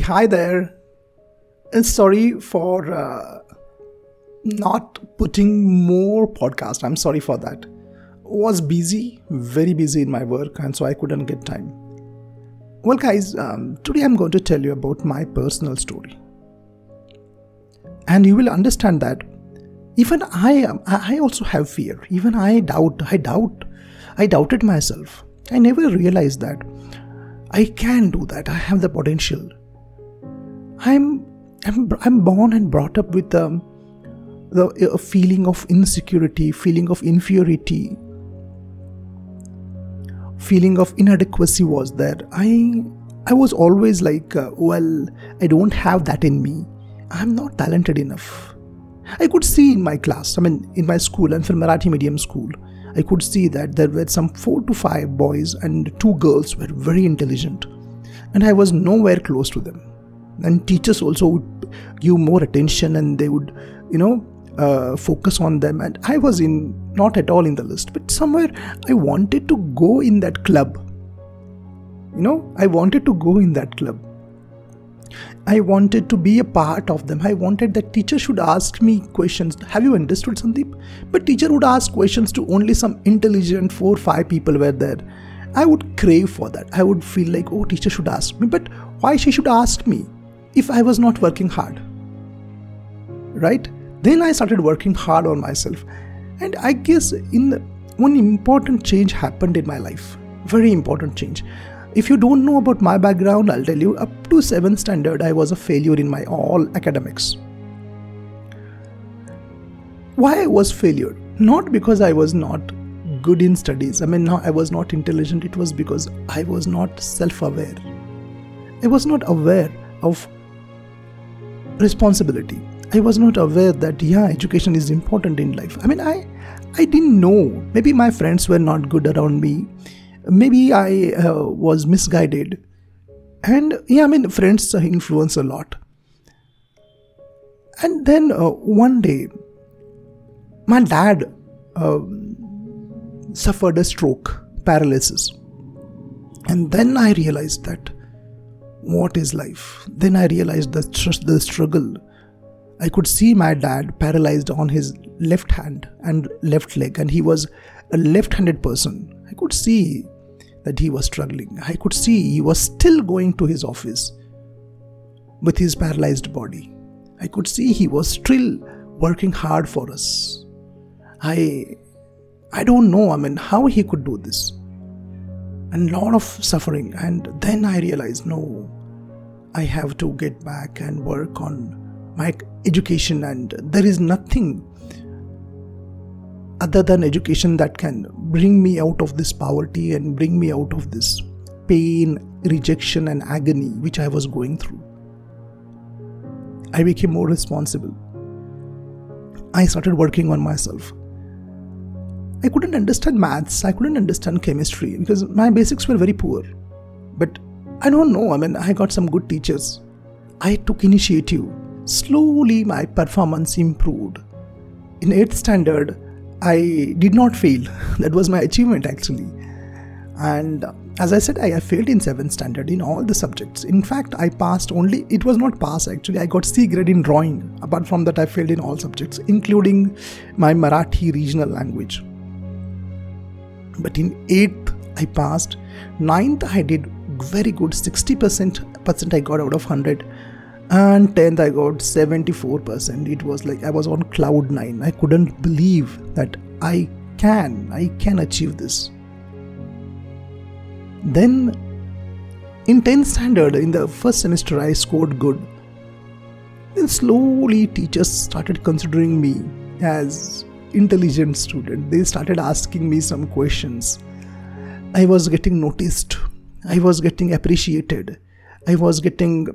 Hi there. Uh, sorry for uh, not putting more podcast. I'm sorry for that. Was busy, very busy in my work, and so I couldn't get time. Well, guys, um, today I'm going to tell you about my personal story, and you will understand that even I am. I also have fear. Even I doubt. I doubt. I doubted myself. I never realized that I can do that. I have the potential. I'm I'm, I'm born and brought up with um, the a feeling of insecurity, feeling of inferiority, feeling of inadequacy was there. I I was always like, uh, well, I don't have that in me. I'm not talented enough. I could see in my class, I mean, in my school, I'm from Marathi medium school. I could see that there were some four to five boys and two girls were very intelligent, and I was nowhere close to them. And teachers also would give more attention and they would, you know, uh, focus on them. And I was in not at all in the list, but somewhere I wanted to go in that club. You know, I wanted to go in that club. I wanted to be a part of them. I wanted that teacher should ask me questions. Have you understood, Sandeep? But teacher would ask questions to only some intelligent four or five people were there. I would crave for that. I would feel like, oh, teacher should ask me. But why she should ask me if I was not working hard? Right? Then I started working hard on myself. And I guess in the, one important change happened in my life. Very important change. If you don't know about my background, I'll tell you up to 7th standard, I was a failure in my all academics. Why I was failure? Not because I was not good in studies. I mean, no, I was not intelligent. It was because I was not self aware. I was not aware of responsibility. I was not aware that, yeah, education is important in life. I mean, I, I didn't know. Maybe my friends were not good around me maybe I uh, was misguided. And yeah, I mean, friends influence a lot. And then uh, one day, my dad uh, suffered a stroke, paralysis. And then I realized that what is life? Then I realized the, the struggle. I could see my dad paralyzed on his left hand and left leg, and he was a left handed person. I could see that he was struggling. I could see he was still going to his office with his paralyzed body. I could see he was still working hard for us. I I don't know, I mean, how he could do this. And a lot of suffering. And then I realized, no, I have to get back and work on my education, and there is nothing other than education that can bring me out of this poverty and bring me out of this pain, rejection, and agony which I was going through. I became more responsible. I started working on myself. I couldn't understand maths, I couldn't understand chemistry because my basics were very poor. But I don't know, I mean, I got some good teachers. I took initiative. Slowly, my performance improved. In 8th standard, I did not fail. That was my achievement actually. And as I said, I, failed in 7th standard in all the subjects. In fact, I passed only, it was not pass actually, I got C grade in drawing. Apart from that, I failed in all subjects, including my Marathi regional language. But in 8th, I passed. 9th, I did very good, 60% I got out of 100 and 10th i got 74% it was like i was on cloud 9 i couldn't believe that i can i can achieve this. Then in 10th standard in the first semester i scored good. Then slowly teachers started considering me as intelligent student. They started asking me some questions. I was getting noticed. I was getting appreciated. I was getting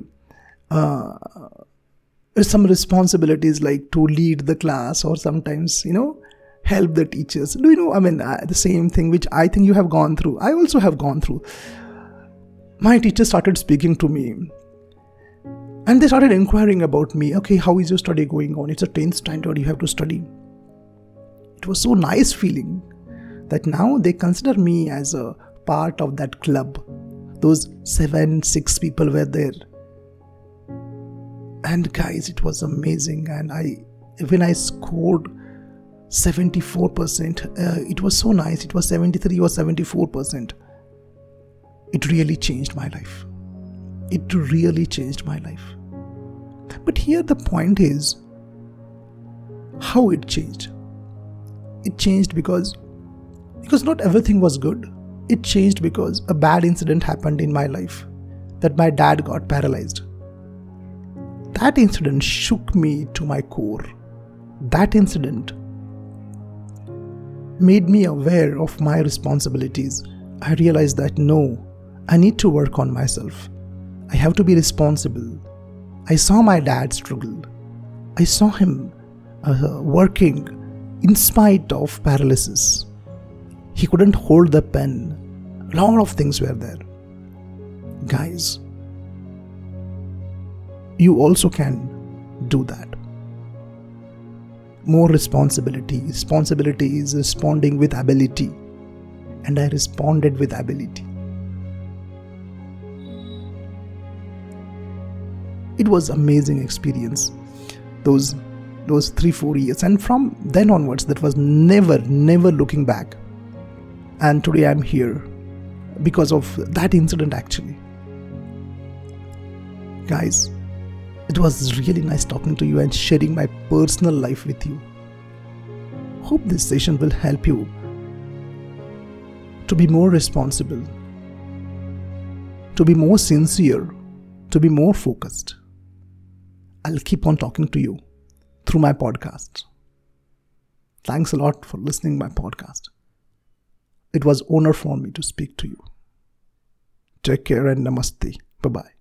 uh, some responsibilities like to lead the class or sometimes you know help the teachers. Do you know i mean uh, the same thing which i think you have gone through. I also have gone through. My teacher started speaking to me. And they started inquiring about me. Okay how is your study going on? It's a 10th standard you have to study it was so nice feeling that now they consider me as a part of that club those seven six people were there and guys, it was amazing. And I, when I scored 74%, uh, it was so nice. It was 73 or 74%. It really changed my life. It really changed my life. But here the point is how it changed. It changed because because not everything was good. It changed because a bad incident happened in my life that my dad got paralyzed. That incident shook me to my core. That incident made me aware of my responsibilities. I realized that no, I need to work on myself. I have to be responsible. I saw my dad struggle. I saw him uh, working in spite of paralysis. He couldn't hold the pen. A lot of things were there. Guys, you also can do that. More responsibility. Responsibility is responding with ability. And I responded with ability. It was amazing experience. Those those three, four years. And from then onwards, that was never, never looking back. And today I'm here because of that incident actually. Guys, it was really nice talking to you and sharing my personal life with you. Hope this session will help you to be more responsible, to be more sincere, to be more focused. I'll keep on talking to you through my podcast. Thanks a lot for listening my podcast. It was honor for me to speak to you. Take care and namaste. Bye bye.